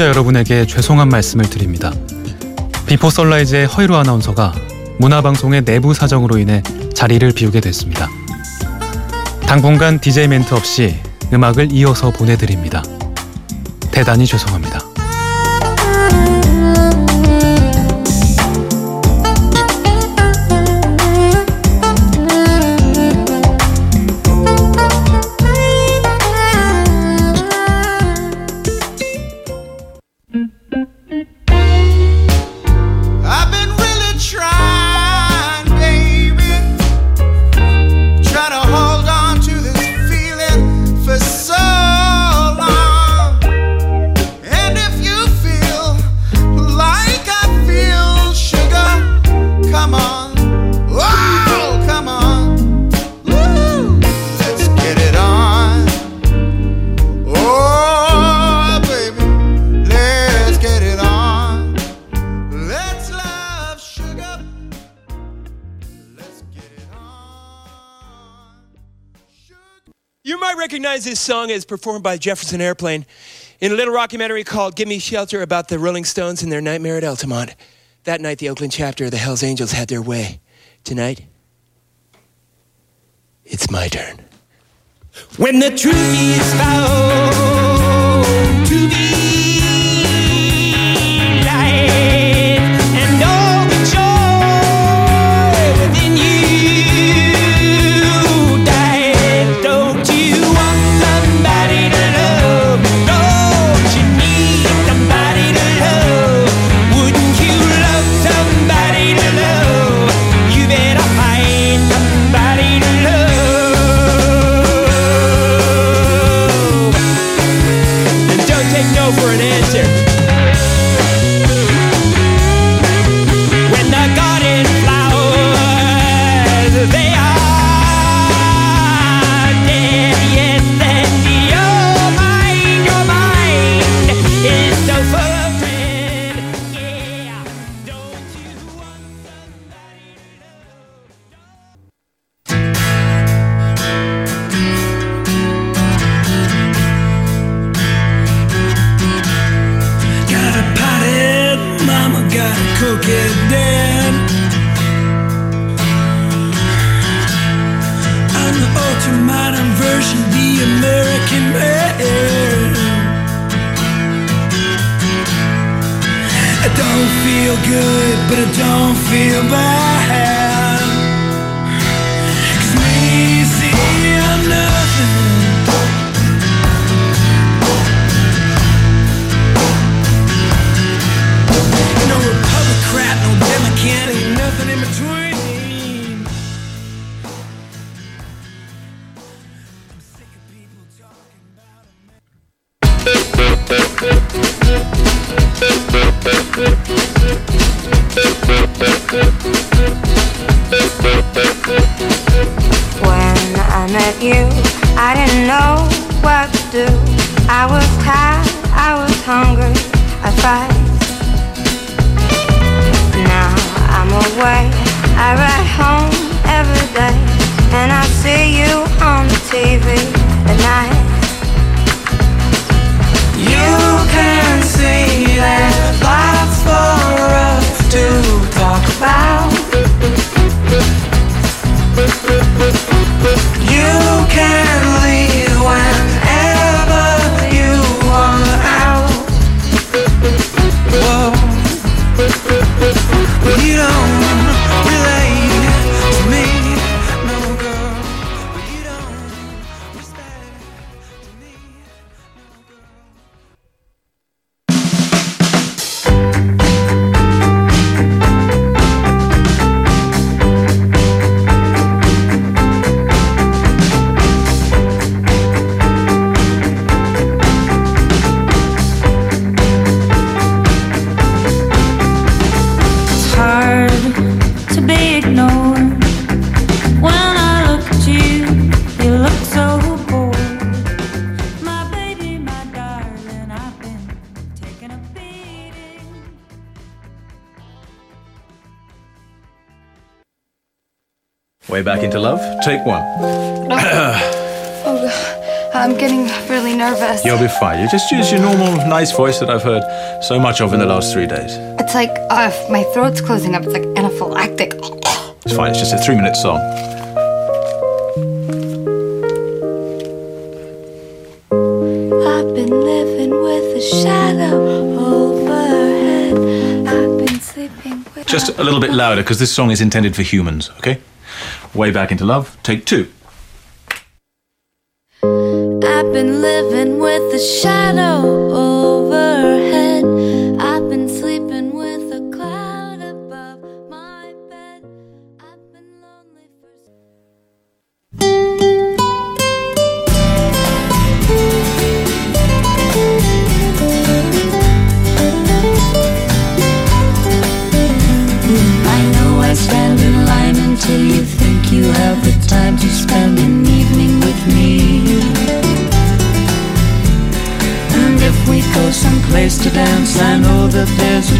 청취자 여러분에게 죄송한 말씀을 드립니다. 비포 선라이즈의 허이로 아나운서가 문화방송의 내부 사정으로 인해 자리를 비우게 됐습니다. 당분간 DJ 멘트 없이 음악을 이어서 보내드립니다. 대단히 죄송합니다. Recognize this song as performed by Jefferson Airplane in a little documentary called Gimme Shelter about the Rolling Stones and their nightmare at Altamont. That night, the Oakland chapter of the Hells Angels had their way. Tonight, it's my turn. When the truth is found don't feel bad. Way back into love? Take one. oh, God. I'm getting really nervous. You'll be fine. You just use your normal, nice voice that I've heard so much of in the last three days. It's like uh, my throat's closing up. It's like anaphylactic. It's fine. It's just a three-minute song. I've been living with a shadow overhead. I've been sleeping with. Just a little bit louder because this song is intended for humans. Okay. Way back into love. Take two. I've been living with a shadow overhead.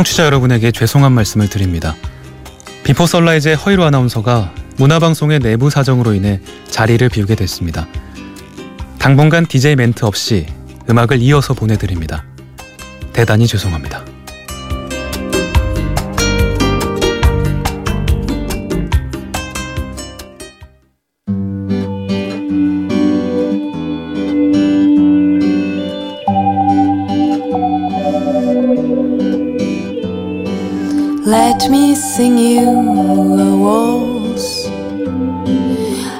청취자 여러분에게 죄송한 말씀을 드립니다. 비포 선라이즈의 허이로 아나운서가 문화방송의 내부 사정으로 인해 자리를 비우게 됐습니다. 당분간 DJ 멘트 없이 음악을 이어서 보내드립니다. 대단히 죄송합니다. Sing you a waltz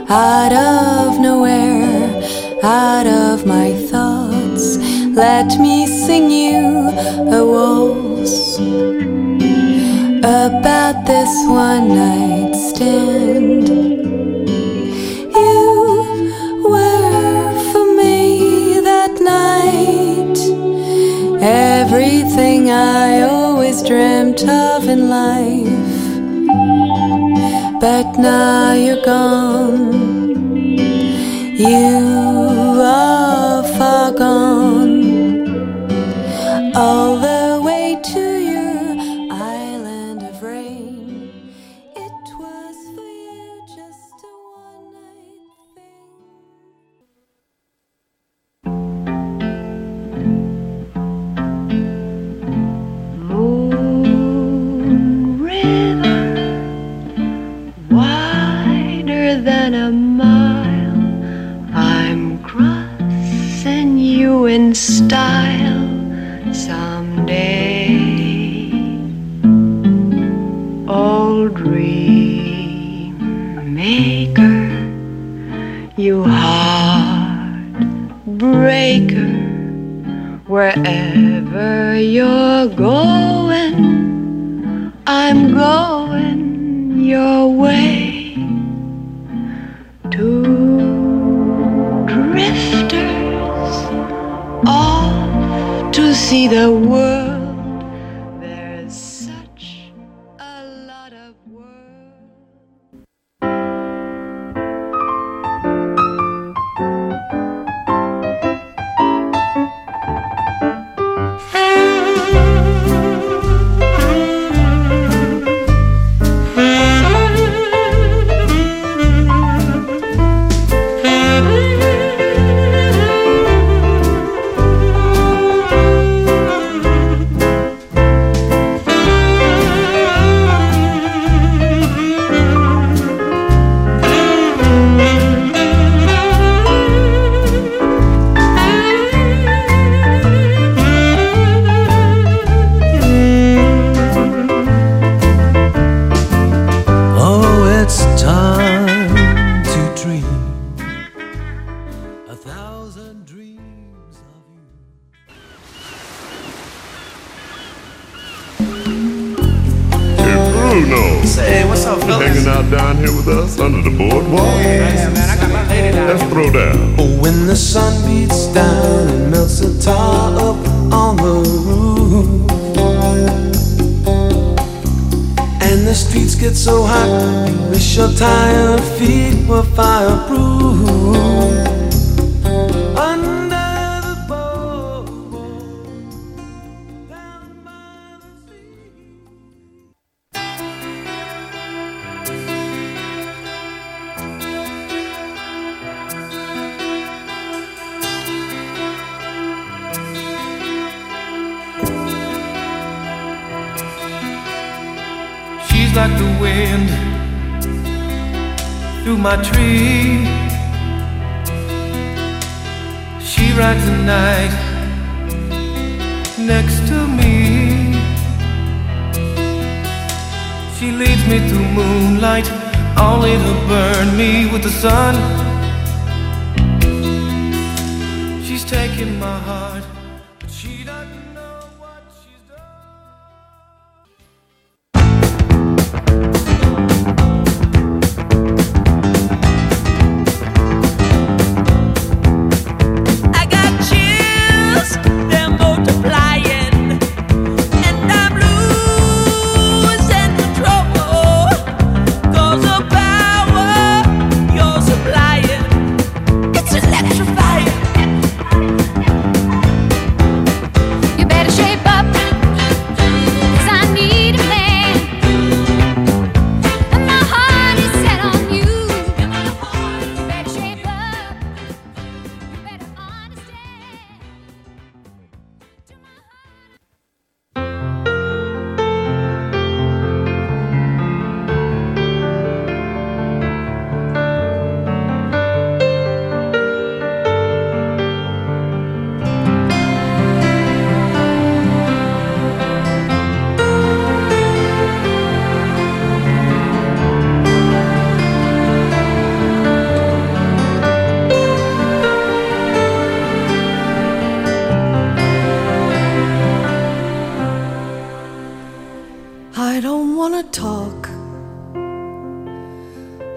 out of nowhere, out of my thoughts. Let me sing you a waltz about this one night stand. You were for me that night. Everything I always dreamt of in life. But now you're gone. You than a mile. I'm crossing you in style someday. Old dream maker, you heartbreaker. Wherever you're going, I'm going your way. The world. Beats down and melts the tar up on the roof. And the streets get so hot, you wish your tired feet were fireproof. Like the wind through my tree. She rides the night next to me. She leads me through moonlight, only to burn me with the sun. She's taking my heart, talk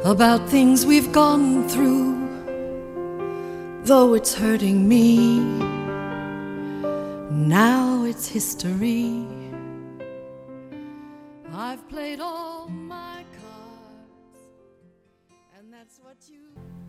about things we've gone through, though it's hurting me. Now it's history. I've played all my cards, and that's what you.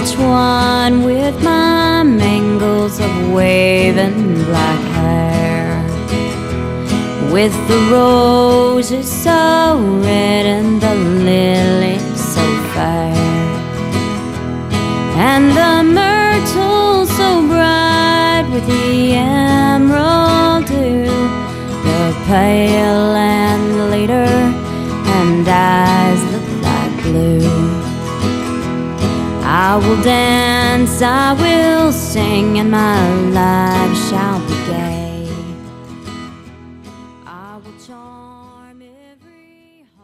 Waltz one with my mangles of waving black hair, with the roses so red and the lilies so fair, and the myrtle so bright with the emerald dew, the pale will dance, I will sing, and my life shall.